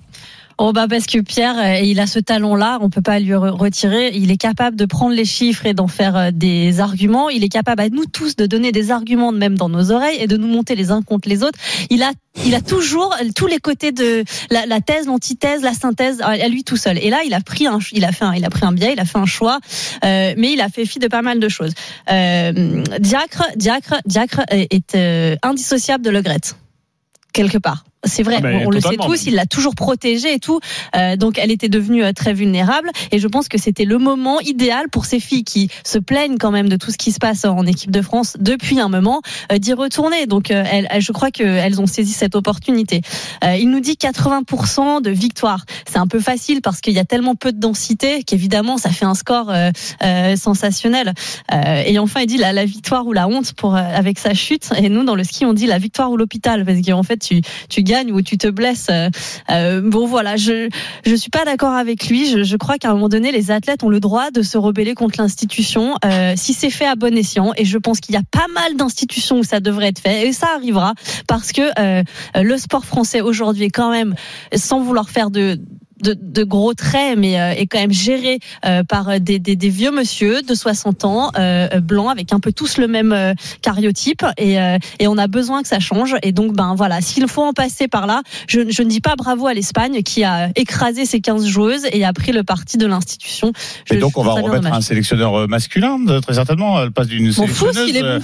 Oh bah parce que Pierre, euh, il a ce talent-là, on peut pas lui re- retirer. Il est capable de prendre les chiffres et d'en faire euh, des arguments. Il est capable à nous tous de donner des arguments même dans nos oreilles et de nous monter les uns contre les autres. Il a, il a toujours tous les côtés de la, la thèse, l'antithèse, la synthèse à lui tout seul. Et là, il a pris un, il a fait un, il a pris un biais, il a fait un choix, euh, mais il a fait fi de pas mal de choses. Euh, Diacre, Diacre, Diacre est, euh, indissociable de Le Gret quelque part. C'est vrai, Ah, on, le sait tous, il l'a toujours protégée et tout. Euh, donc elle était devenue euh, très vulnérable et je pense que c'était le moment idéal pour ces filles qui se plaignent quand même de tout ce qui se passe en équipe de France depuis un moment euh, d'y retourner. Donc euh, elles, je crois qu'elles ont saisi cette opportunité. Euh, il nous dit 80% de victoire. C'est un peu facile parce qu'il y a tellement peu de densité qu'évidemment ça fait un score euh, euh, sensationnel. Euh, et enfin il dit la, la victoire ou la honte pour euh, avec sa chute. Et nous dans le ski on dit la victoire ou l'hôpital parce qu'en fait tu tu gagnes ou tu te blesses. Euh, euh, bon voilà, je je suis pas d'accord avec lui. Je, je crois qu'à un moment donné les athlètes ont le droit de se rebeller contre l'institution euh, si c'est fait à bon escient. Et je pense qu'il y a pas mal d'institutions où ça devrait être fait et ça arrivera parce que le sport français aujourd'hui est quand même, sans vouloir faire de de, de gros traits, mais euh, est quand même géré euh, par des, des, des vieux monsieur de 60 ans, euh, blancs, avec un peu tous le même euh, cariotype, et, euh, et on a besoin que ça change. Et donc, ben voilà, s'il faut en passer par là, je, je ne dis pas bravo à l'Espagne qui a écrasé ses 15 joueuses et a pris le parti de l'institution. Et donc on va remettre dommage. un sélectionneur euh, masculin, euh, très certainement. Elle passe d'une sélectionneuse. euh,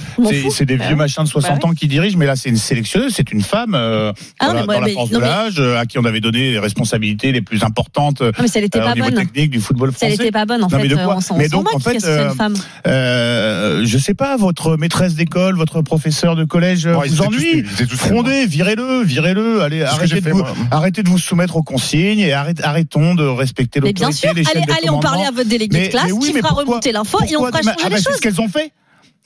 c'est- des vieux Ouais. machins de 60 Ouais. ans qui dirigent, mais là c'est une sélectionneuse, c'est une femme euh, Ah dans, la, mais moi, dans la mais- force non, de l'âge, euh, à qui on avait donné les responsabilités les plus importantes euh, Ah, mais si elle était au pas niveau bonne. technique du football Si elle français. était pas bonne, en Non, mais fait, de quoi on s'en Mais donc, en fait, euh. Euh, je sais pas, votre maîtresse d'école, votre professeur de collège euh, ils vous ennuie. Frondez, virez-le, virez-le. Allez, arrêtez de, fait, vous, moi. arrêtez de vous soumettre aux consignes et arrête- arrêtons de respecter Mais bien l'autorité sûr, allez, allez, on parlait à votre délégué de classe mais oui, qui fera pourquoi- remonter l'info et on fera changer ah bah, les C'est choses. ce qu'elles ont fait.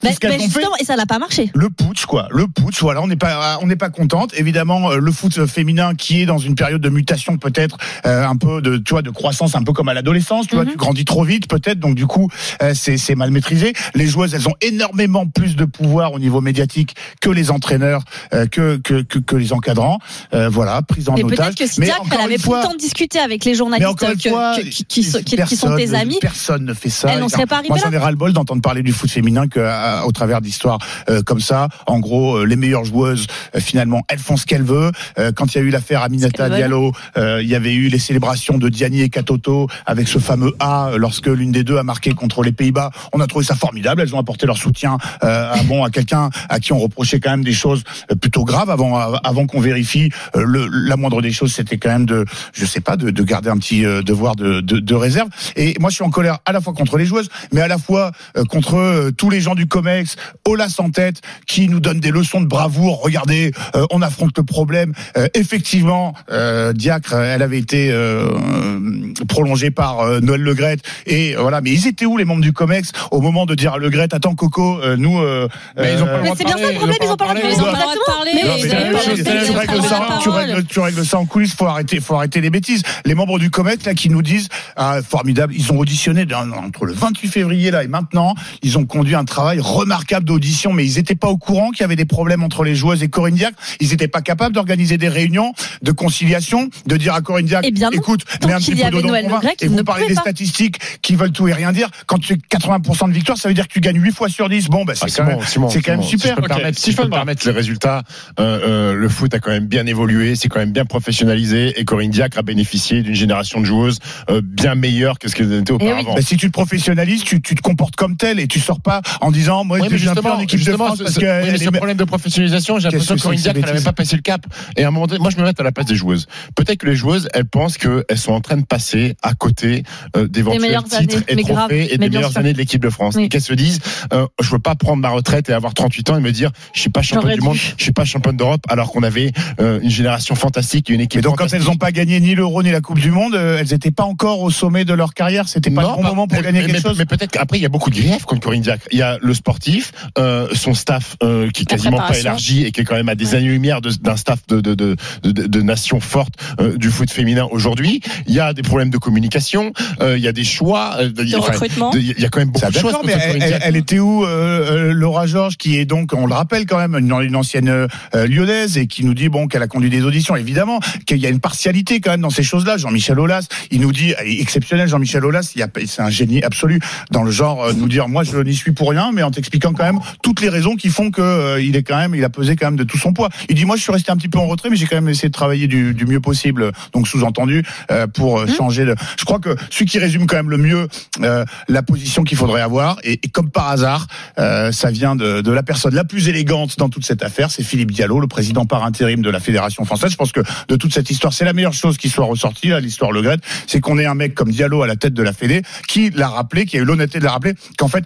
Fait. justement, et ça n'a pas marché. Le putsch, quoi. Le putsch, voilà, on n'est pas, on n'est pas contente. Évidemment, euh, le foot féminin qui est dans une période de mutation, peut-être euh, un peu de, tu vois, de croissance, un peu comme à l'adolescence. Tu vois, Mhm. tu grandis trop vite, peut-être. Donc du coup, euh, c'est, c'est mal maîtrisé. Les joueuses, elles ont énormément plus de pouvoir au niveau médiatique que les entraîneurs, euh, que, que, que que les encadrants. Euh, voilà, prise en Mais otage. peut-être que si Mais Diacre, elle avait fois- le de discuter avec les journalistes que- fois, qui, qui sont- qui- sont tes amis. Personne ne fait ça. Elle n'en serait pas arrivée Moi, j'en ai ras-le-bol d'entendre parler du foot féminin que, à- au travers d'histoires euh, comme ça. En gros, euh, les meilleures joueuses, euh, finalement, elles font ce qu'elles veulent. Euh, quand il y a eu l'affaire Aminata. Diallo, il y avait eu les célébrations de Diani et Katoto avec ce fameux A lorsque l'une des deux a marqué contre les Pays-Bas. On a trouvé ça formidable. Elles ont apporté leur soutien à, bon, à quelqu'un à qui on reprochait quand même des choses plutôt graves avant, avant qu'on vérifie. Le, la moindre des choses, c'était quand même de, je sais pas, de, de garder un petit devoir de, de, de réserve. Et moi, je suis en colère à la fois contre les joueuses, mais à la fois contre tous les gens du Comex, Olas en tête, qui nous donnent des leçons de bravoure. Regardez, euh, on affronte le problème. Euh, effectivement, euh, Diacre, elle avait été prolongée par euh, Noël Legrette. Et euh, voilà, mais ils étaient où les membres du Comex au moment de dire à Legrette, attends Coco, euh, nous, euh, Mais ils ont pas le euh, c'est bien ça le problème, ils ont pas le droit de parler. le le tu règles ça, en coulisses, faut arrêter, faut arrêter les bêtises. Les membres du Comet, là, qui nous disent, ah, formidable, ils ont auditionné entre le 28 février, là, et maintenant, ils ont conduit un travail remarquable d'audition, mais ils étaient pas au courant qu'il y avait des problèmes entre les joueuses et Corinne Diacre. Ils étaient pas capables d'organiser des réunions de conciliation, de dire à Corinne Diacre, Eh bien non. écoute, mets un petit peu d'eau Et vous ne parlez des pas. statistiques qui veulent tout et rien dire. Quand tu as 80% de victoire, ça veut dire que tu gagnes 8 fois sur 10. Bon, bah, c'est Ah, quand Simon, même, c'est quand même Simon, Si super. je peux me Ok, permettre, si je peux me permettre les résultats, euh, euh, le foot a quand même bien évolué, c'est quand même bien professionnalisé et Corinne Diacre a bénéficié d'une génération de joueuses euh, bien meilleure que ce qu'elles étaient Eh oui. auparavant. Bah, si tu te professionnalises, tu, tu te comportes comme tel et tu sors pas en disant moi Oui, je mais plus en équipe de justement, France ce- parce ce- que oui, mais ce est- problème de professionnalisation, j'ai l'impression que Corinne Diacre, elle n'avait pas passé le cap. Et à un moment donné, moi, je me mets à la place des joueuses. Peut-être que les joueuses, elles pensent qu'elles sont en train de passer à côté euh, d'éventuels titres années, et grave, trophées et des meilleures sûr. années de l'équipe de France. Oui. Et qu'elles se disent, euh, je veux pas prendre ma retraite et avoir 38 ans et me dire, je suis pas championne du monde, je suis pas championne d'Europe, alors qu'on avait euh, une génération fantastique et une équipe Et donc quand elles n'ont pas gagné ni l'Euro ni la Coupe du Monde, euh, elles n'étaient pas encore au sommet de leur carrière. C'était pas le bon moment pour gagner quelque mais- chose. Mais peut-être qu'après, il y a beaucoup de griefs contre Corinne Diacre. Il y a le sportif, euh, son staff euh, qui est quasiment pas élargi et qui est quand même à des années-lumière de- d'un staff de, de, de, de, de nation forte euh, du foot féminin aujourd'hui. Il y a des problèmes de communication, euh, il y a des choix. il y a- De enfin, recrutement. de- Il y a quand même beaucoup de choses. Mais elle, était où, euh, euh, Laura Georges, qui est donc, on le rappelle quand même, une, une ancienne euh, lyonnaise et qui nous dit bon qu'elle a conduit des auditions, évidemment, qu'il y a une partialité quand même dans ces choses-là. Jean-Michel Aulas, il nous dit, exceptionnel, Jean-Michel Aulas, c'est un génie absolu dans le genre euh, nous dire, moi je n'y suis pour rien, mais en expliquant quand même toutes les raisons qui font que euh, il est quand même, il a pesé quand même de tout son poids. Il dit moi je suis resté un petit peu en retrait, mais j'ai quand même essayé de travailler du, du mieux possible. Donc sous-entendu euh, pour euh, changer de. Je crois que celui qui résume quand même le mieux euh, la position qu'il faudrait avoir, et, et comme par hasard, euh, ça vient de, de la personne la plus élégante dans toute cette affaire, c'est Philippe Diallo, le président par intérim de la fédération française. Je pense que de toute cette histoire, c'est la meilleure chose qui soit ressortie là, l'histoire Le Gret, c'est qu'on ait un mec comme Diallo à la tête de la Fédé qui l'a rappelé, qui a eu l'honnêteté de la rappeler, qu'en fait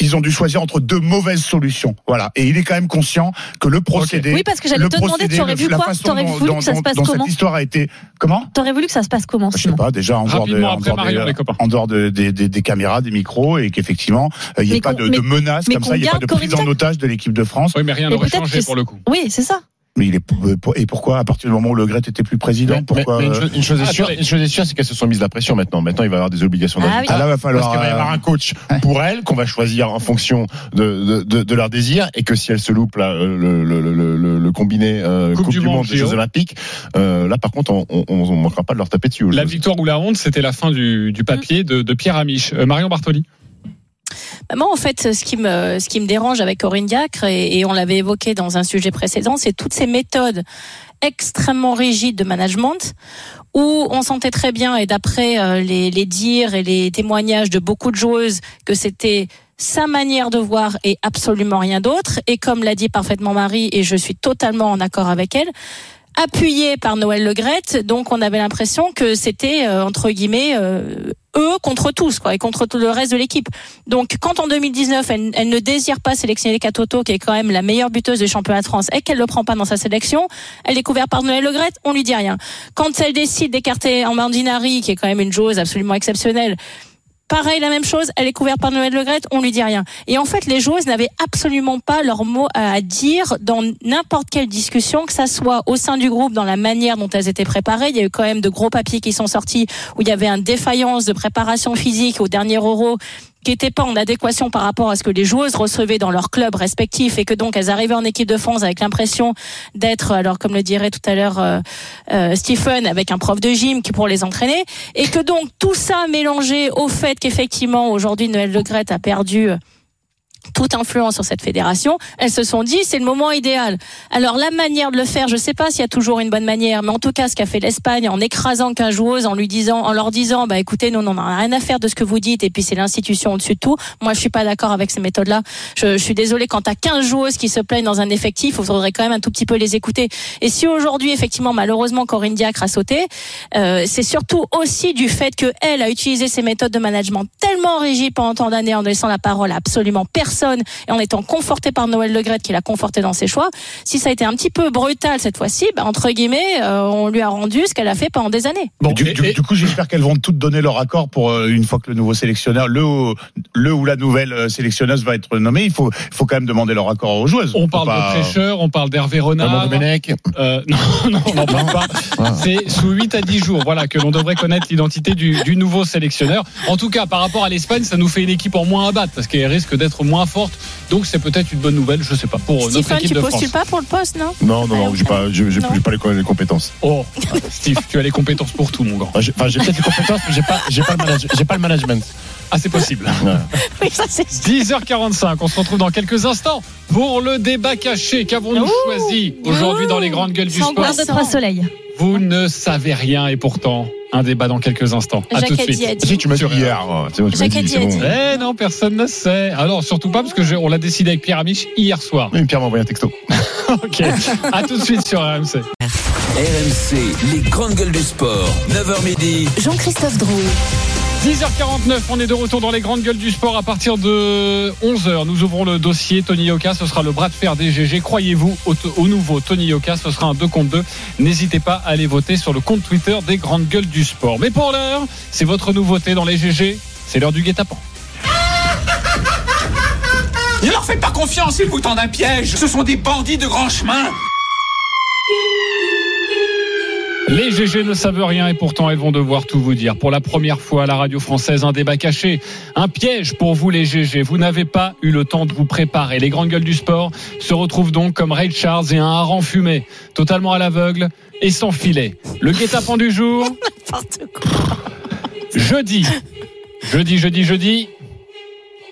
ils ont dû choisir entre deux mauvaises solutions. Voilà. Et il est quand même conscient que le procédé. Oui, parce que j'allais le te demander, procédé, tu aurais vu quoi T'aurais voulu dont- que ça se passe dont comment cette histoire a été. Comment T'aurais voulu que ça se passe comment je sais pas, déjà en dehors, des, Rapidement, en après dehors des- Marion, les copains. en dehors de- des- des- des caméras, des micros, et qu'effectivement, euh, il n'y ait pas de, de mais- menaces mais comme ça, il n'y ait pas de prise en otage de l'équipe de France. Oui, mais rien n'aurait changé pour le coup. Oui, c'est ça. Mais il est et pourquoi à partir du moment où le Gret était plus président, Mais- pourquoi mais une, euh, chose, une chose est Ah, sûre, une chose est sûre, c'est qu'elles se sont mises la pression maintenant. Maintenant, il va y avoir des obligations Ah oui. Ah là, va falloir. Parce qu'il va y avoir euh, un coach pour elles qu'on va choisir en fonction de, de, de, de leur désir et que si elles se loupent là, euh, le, le, le, le, le combiné euh, Coupe Coupe, du du, Monde, Monde des. Jeux Olympiques, euh, là par contre on, on, on manquera pas de leur taper dessus. La victoire ou la honte, c'était la fin du, du papier de, de Pierre Amiche. Euh, Marion Bartoli. Bah, Moi, en fait, ce qui me, dérange avec Corinne Diacre, et, et on l'avait évoqué dans un sujet précédent, c'est toutes ces méthodes extrêmement rigides de management où on sentait très bien, et d'après euh, les, les dires et les témoignages de beaucoup de joueuses, que c'était sa manière de voir et absolument rien d'autre. Et comme l'a dit parfaitement Marie, et je suis totalement en accord avec elle, appuyé par Noël Legrette, donc on avait l'impression que c'était euh, entre guillemets euh, eux contre tous quoi et contre tout le reste de l'équipe. Donc quand en 2019 elle, elle ne désire pas sélectionner Katoto qui est quand même la meilleure buteuse du championnat de France et qu'elle le prend pas dans sa sélection, elle est couverte par Noël Legrette, on lui dit rien. Quand elle décide d'écarter Amandinari qui est quand même une joueuse absolument exceptionnelle, Pareil, la même chose, elle est couverte par Noël Legrette, on lui dit rien. Et en fait, les joueuses n'avaient absolument pas leur mot à dire dans n'importe quelle discussion, que ça soit au sein du groupe, dans la manière dont elles étaient préparées. Il y a eu quand même de gros papiers qui sont sortis où il y avait une défaillance de préparation physique au dernier euro qui n'était pas en adéquation par rapport à ce que les joueuses recevaient dans leurs clubs respectifs et que donc elles arrivaient en équipe de France avec l'impression d'être, alors comme le dirait tout à l'heure euh, euh, Stephen, avec un prof de gym qui pour les entraîner. Et que donc tout ça mélangé au fait qu'effectivement aujourd'hui Noël Le Gret a perdu euh, toute influence sur cette fédération, elles se sont dit c'est le moment idéal. Alors la manière de le faire, je sais pas s'il y a toujours une bonne manière, mais en tout cas ce qu'a fait l'Espagne en écrasant qu'un joueuse, en lui disant, en leur disant, bah écoutez, nous on n'en a rien à faire de ce que vous dites, et puis c'est l'institution au-dessus de tout. Moi je suis pas d'accord avec ces méthodes-là. Je, je suis désolée quand t'as 15 joueuses qui se plaignent dans un effectif, il faudrait quand même un tout petit peu les écouter. Et si aujourd'hui effectivement malheureusement Corinne Diacre a sauté, euh, c'est surtout aussi du fait que elle a utilisé ces méthodes de management tellement rigides pendant tant d'années en ne laissant la parole absolument personne et en étant confortée par Noël Legrette qui l'a conforté dans ses choix. Si ça a été un petit peu brutal cette fois-ci, bah, entre guillemets, euh, on lui a rendu ce qu'elle a fait pendant des années. Bon, du, coup, j'espère qu'elles vont toutes donner leur accord pour euh, une fois que le nouveau sélectionneur, le, ou- le ou la nouvelle euh, sélectionneuse va être nommée. Il faut, il faut quand même demander leur accord aux joueuses. On parle pas- de prêcheur, on parle d'Hervé Renard. Domenech. Euh, non, non, on n'en parle pas. C'est sous 8 à 10 jours, voilà, que l'on devrait connaître l'identité du, du nouveau sélectionneur. En tout cas, par rapport à l'Espagne, ça nous fait une équipe en moins à battre parce qu'elle risque d'être moins forte. Donc, c'est peut-être une bonne nouvelle, je sais pas, pour notre Stephen, équipe tu de postules France. pas pour le poste, non? Non, non, non, j'ai pas, j'ai j'ai- Non. j'ai pas les, compétences. Oh, Steve, tu as les compétences pour tout, mon grand. Enfin, j'ai enfin, j'ai peut-être les compétences, mais j'ai pas, j'ai pas le manage- j'ai pas le management. Ah, c'est possible. Oui, ça c'est 10h45, on se retrouve dans quelques instants pour le débat caché. Qu'avons-nous choisi aujourd'hui dans les grandes gueules du sport Un, deux, trois soleils. Vous ne savez rien et pourtant, un débat dans quelques instants. À tout de suite. Si tu m'as dit hier, c'est bon, tu m'as Jacques a dit, dit, c'est a bon. dit. Eh non, personne ne sait. Alors surtout pas parce que je- on l'a décidé avec Pierre Amiche hier soir. Oui, Pierre m'a envoyé un texto. ok. À tout de suite sur RMC. RMC, les grandes gueules du sport. 9h midi. Jean-Christophe Drouet. 10h49, on est de retour dans les grandes gueules du sport à partir de 11h. Nous ouvrons le dossier Tony Yoka, ce sera le bras de fer des GG. Croyez-vous au, au nouveau Tony Yoka, ce sera un 2 contre 2. N'hésitez pas à aller voter sur le compte Twitter des grandes gueules du sport. Mais pour l'heure, c'est votre nouveauté dans les GG, c'est l'heure du guet-apens. Ne leur faites pas confiance, ils vous tendent un piège. Ce sont des bandits de grand chemin. Les GG ne savent rien et pourtant elles vont devoir tout vous dire. Pour la première fois à la radio française, un débat caché, un piège pour vous les GG. Vous n'avez pas eu le temps de vous préparer. Les grandes gueules du sport se retrouvent donc comme Ray Charles et un hareng fumé, totalement à l'aveugle et sans filet. Le guet-apens du jour, n'importe quoi. jeudi. Jeudi, jeudi, jeudi.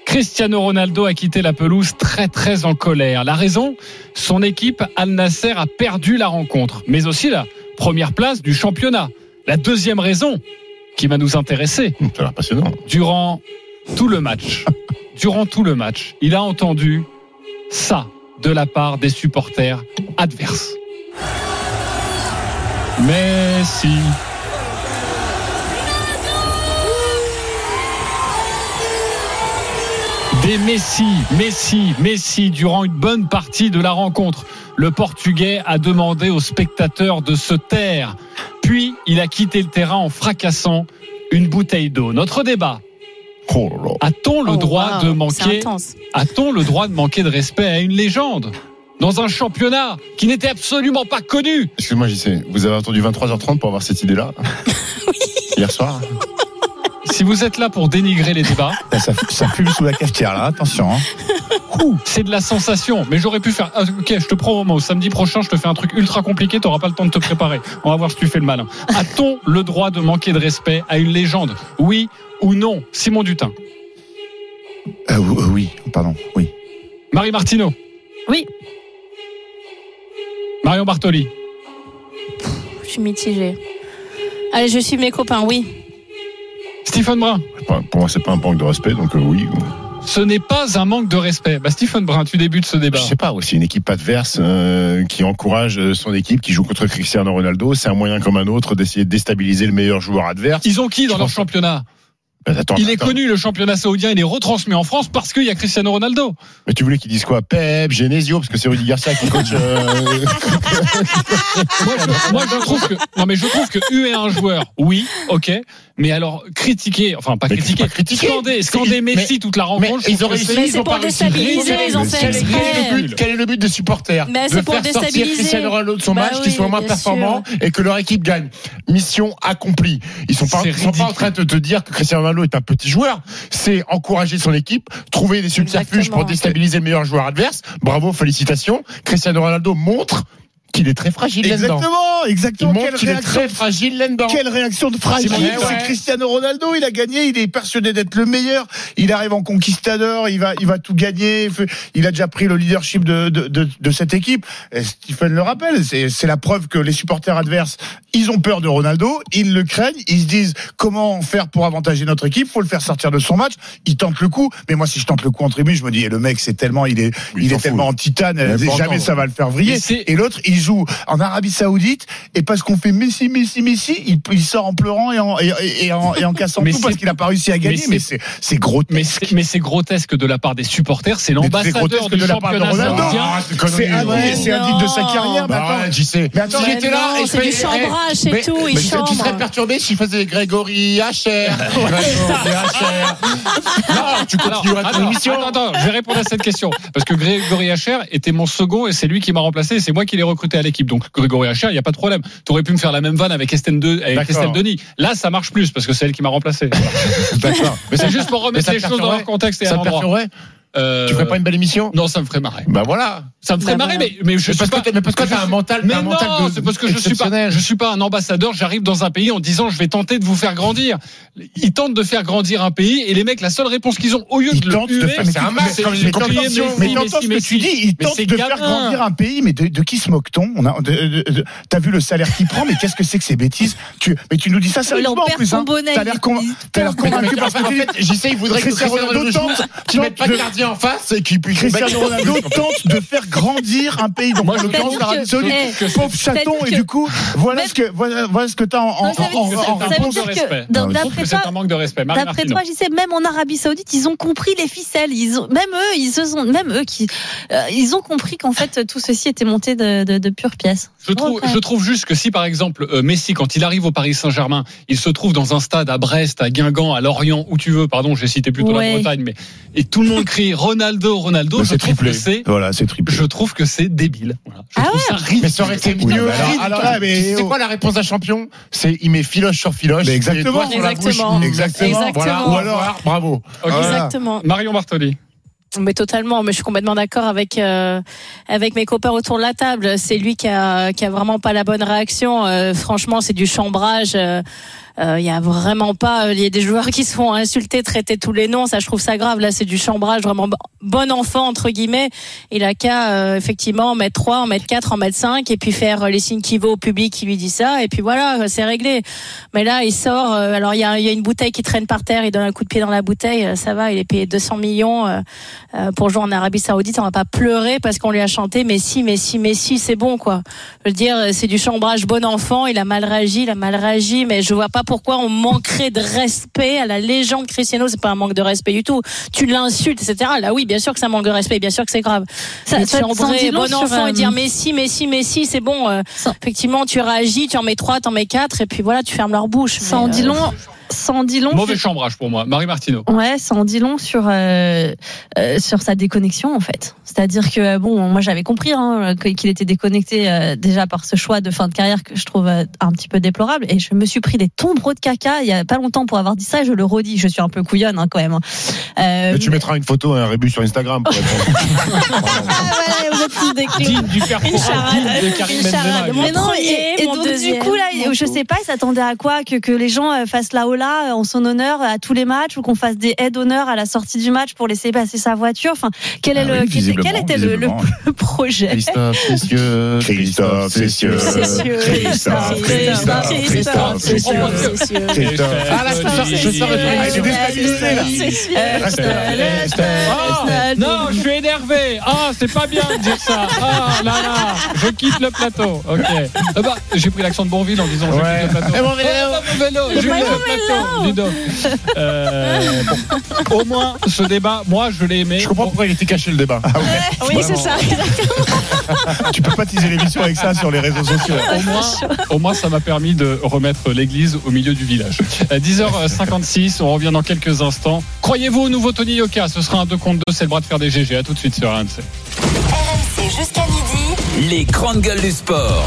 Cristiano Ronaldo a quitté la pelouse très très en colère. La raison? Son équipe Al Nasser a perdu la rencontre, mais aussi la première place du championnat. La deuxième raison qui va nous intéresser. Ça a l'air passionnant. Durant tout le match, durant tout le match, il a entendu ça de la part des supporters adverses. Messi. Des Messi, Messi, Messi, durant une bonne partie de la rencontre. Le Portugais a demandé aux spectateurs de se taire. Puis, il a quitté le terrain en fracassant une bouteille d'eau. Notre débat. A-t-on le Oh, droit wow, de manquer. A-t-on le droit de manquer de respect à une légende dans un championnat qui n'était absolument pas connu? Excuse-moi, j'y sais. Vous avez attendu 23h30 pour avoir cette idée-là? Hier soir? Si vous êtes là pour dénigrer les débats, Ça, ça fume sous la cafetière là, attention. hein. C'est de la sensation. Mais j'aurais pu faire. ah, Ok, je te prends au mot. Samedi prochain, je te fais un truc ultra compliqué. T'auras pas le temps de te préparer. On va voir si tu fais le malin. A-t-on le droit de manquer de respect à une légende? Oui ou non? Simon Dutin. Euh, oui, pardon, oui. Marie Martineau. Oui. Marion Bartoli. Je suis mitigée. Allez, je suis mes copains, oui. Stephen Brun. Pour moi, c'est pas un manque de respect, donc euh, oui. Ce n'est pas un manque de respect. Bah, Stephen Brun, tu débutes ce débat. Je sais pas, aussi une équipe adverse euh, qui encourage euh, son équipe, qui joue contre Cristiano Ronaldo, c'est un moyen comme un autre d'essayer de déstabiliser le meilleur joueur adverse. Ils ont qui dans Je leur championnat? Ben, attends, Il est attends. connu, le championnat saoudien, il est retransmis en France parce qu'il y a Cristiano Ronaldo. Mais tu voulais qu'ils disent quoi? Pep, Genesio, parce que c'est Rudy Garcia qui coach. euh, Moi, je, moi, je trouve que non, mais je trouve que huer un joueur, oui, ok, mais alors critiquer, enfin pas Mais critiquer, pas critiquer. scander, scander Mais- Messi toute la rencontre. mais ils ont réussi, c'est- Mais ils c'est ont pour pas réussi. déstabiliser, ils ont Mais fait quel, est exprès. le but, quel est le but des supporters Mais De c'est pour faire sortir déstabiliser. Cristiano Ronaldo de son Bah match, oui, qu'ils soient moins performants et que leur équipe gagne. Mission accomplie. Ils sont pas, ils sont pas en train de te dire que Cristiano Ronaldo est un petit joueur. C'est encourager son équipe, trouver des subterfuges Exactement. pour déstabiliser le meilleur joueur adverse. Bravo, félicitations. Cristiano Ronaldo montre qu'il est très fragile là-dedans. Exactement, Il exactement. montre Quelle qu'il est réaction, très fragile là-dedans. quelle réaction de fragile. C'est ouais. Cristiano Ronaldo, il a gagné, il est persuadé d'être le meilleur. Il arrive en conquistador, il va, il va tout gagner. Il a déjà pris le leadership de, de, de, de cette équipe. Et Stephen le rappelle, c'est c'est la preuve que les supporters adverses, ils ont peur de Ronaldo, ils le craignent, ils se disent comment faire pour avantager notre équipe, faut le faire sortir de son match. Ils tentent le coup, mais moi si je tente le coup en tribune, je me dis, eh, le mec c'est tellement, il est, Il il est tellement en titane, Il jamais ça va le faire vriller. Et l'autre, il joue en Arabie Saoudite, et parce qu'on fait Messi, Messi, Messi, il, il sort en pleurant et en, et, et en, et en cassant Mais tout parce qu'il a pas réussi à gagner. mais c'est- grotesque. Mais c'est, mais c'est grotesque de la part des supporters. C'est l'ambassadeur grotesque du de la part de championnat Ronaldo. saoudien. Ah, c'est connerie. C'est un, Ouais, c'est un non. titre de sa carrière. Mais Bah attends, ouais, j'y sais. Mais attends, j'étais là, non, et c'est du chambrage, c'est mais- tout, il mais Tu serais perturbé si je faisais Grégory Hacher. Grégory Hacher. Non, tu Alors, continueras ton attends, émission. attends, attends, je vais répondre à cette question. Parce que Grégory Hacher était mon second et c'est lui qui m'a remplacé et c'est moi qui l'ai recruté à l'équipe. Donc Grégory Hacher, il n'y a pas de problème. Tu aurais pu me faire la même vanne avec Estelle, de, avec D'accord. Estelle Denis. Là, ça marche plus parce que c'est elle qui m'a remplacé. D'accord. Mais c'est juste pour remettre les choses dans leur contexte et à l'endroit. Euh, Tu ferais pas une belle émission? Non, ça me ferait marrer. Bah voilà. Ça me ferait Bah marrer, voilà. mais, mais je Mais suis parce pas. que mais parce que t'as un suis- mental- Mais t'as un mental non, c'est parce que je suis pas, je suis pas un ambassadeur. J'arrive dans un pays en disant je vais tenter de vous faire grandir. Ils tentent de faire grandir un pays et les mecs, la seule réponse qu'ils ont au lieu Ils de le tentent de huer, faire- mais c'est un match. Messi, Mais Messi, t'entends ce que Messi. tu dis, il Mais tente c'est de faire grandir un pays, mais de, qui se moque-t-on? T'as vu le salaire qu'il prend, mais qu'est-ce que c'est que ces bêtises? Tu, Mais tu nous dis ça sérieusement en plus. Hein. bonnet. T'as l'air convaincu parce que en tu dis- fait, j'essaie, il voudrait que Cristiano Ronaldo tente- qu'il mette pas de de- gardien en face et qu'il puisse. Cristiano Ronaldo tente de faire grandir un pays. Donc, Moi, je pense l'Arabie Saoudite, pauvre chaton, et du coup, voilà ce que, voilà, voilà ce que t'as en, en, réponse. d'après toi, un manque de respect. D'après toi, je sais, même en Arabie Saoudite, ils ont compris les ficelles. Ils ont, même eux, ils se sont, même eux qui, euh, ils ont compris qu'en fait tout ceci était monté de, de, de pures pièces. Je trouve, je trouve juste que si par exemple euh, Messi, quand il arrive au Paris Saint-Germain, il se trouve dans un stade à Brest, à Guingamp, à Lorient, où tu veux, pardon, j'ai cité plutôt Ouais. la Bretagne, mais et tout le monde crie Ronaldo, Ronaldo, Bah, je c'est trouve triplé. que c'est, Voilà, c'est triplé. je trouve que c'est débile. Voilà. Je Ah trouve ça ridicule. Mais ça aurait été mieux. mais alors- alors là, mais- c'est quoi la réponse d'un champion? C'est il met filoche sur filoche. Mais exactement. sur la Exactement. Exactement. Voilà. Ou alors, bravo. Ok. Voilà. Exactement. Marion Bartoli. Mais totalement, mais je suis complètement d'accord avec euh, avec mes copains autour de la table. C'est lui qui a qui a vraiment pas la bonne réaction. Euh, franchement, c'est du chambrage. Euh, Il y a vraiment pas, il y a des joueurs qui se font insulter, traiter tous les noms. Ça, je trouve ça grave. Là, c'est du chambrage vraiment bo- bon enfant entre guillemets. Il a qu'à euh, effectivement en mettre 3, en mettre 4, en mettre 5 et puis faire euh, les signes qui vaut au public qui lui dit ça et puis voilà, c'est réglé. Mais là, il sort. euh, alors il y a, y a une bouteille qui traîne par terre. Il donne un coup de pied dans la bouteille. euh, Ça va. Il est payé 200 millions euh, euh, pour jouer en Arabie Saoudite. On va pas pleurer parce qu'on lui a chanté Messi, Messi, Messi. C'est bon quoi. Je veux dire, c'est du chambrage bon enfant. Il a mal réagi, il a mal réagi. Mais je vois pas pourquoi on manquerait de respect à la légende Cristiano. C'est pas un manque de respect du tout. Tu l'insultes, etc. Là, oui, bien sûr que un manque de respect. Bien sûr que c'est grave. Ça- Mais ça- ça en long bon enfant et euh, dire Messi, Messi, Messi, c'est bon. euh, effectivement, tu réagis, tu en mets trois, t'en mets quatre, et puis voilà, tu fermes leur bouche. Ça en dit euh, long. Ça en dit long. Mauvais sur- chambrage pour moi. Marie Martineau. Ouais, ça en dit long sur euh, euh, sur sa déconnexion en fait. C'est-à-dire que euh, bon, moi j'avais compris hein, qu'il était déconnecté euh, déjà par ce choix de fin de carrière que je trouve euh, un petit peu déplorable. Et je me suis pris des tombereaux de caca il y a pas longtemps pour avoir dit ça. Et je le redis. Je suis un peu couillonne hein, quand même. hein. Euh, Mais tu mettras une photo et un rébut sur Instagram. Pour répondre. voilà, vous êtes tous des. Digne du Une charade. de Karim Une charade. Mais et, et donc deuxième, du coup là, je sais pas, ils s'attendaient à quoi que, que les gens fassent la hola en son honneur à tous les matchs ou qu'on fasse des aides d'honneur à la sortie du match pour laisser passer sa voiture. Enfin, quel est Ah le oui, quel, était- quel visiblement, était le, le- projet Christophe, Cessieux. Christophe, Cessieux. Christophe, Christophe, Christophe, Christophe, Christophe, Cessieux. Christophe. Ah là, je. Ah, déstabilisé là. Euh, là, là. Ah, non, je suis énervé. Ah, c'est pas bien de dire ça. Ah là là, je quitte le plateau. Ok. Ah bah, j'ai pris l'accent de Bonville en disant je quitte le plateau. Eh, mon vélo. Oh, mon vélo, Ludo. Euh, bon. Au moins, ce débat, moi, je l'ai aimé. Je comprends pourquoi il était caché le débat. Oui, c'est ça. Tu peux pas teaser l'émission avec ça sur les réseaux sociaux. Au moins, au moins, ça m'a permis de remettre l'église au milieu du village. Euh, 10h56, on revient dans quelques instants. Croyez-vous au nouveau Tony Yoka? Ce sera un 2 contre 2, c'est le bras de fer des GG. À tout de suite sur RMC. RMC jusqu'à midi. Les grandes gueules du sport.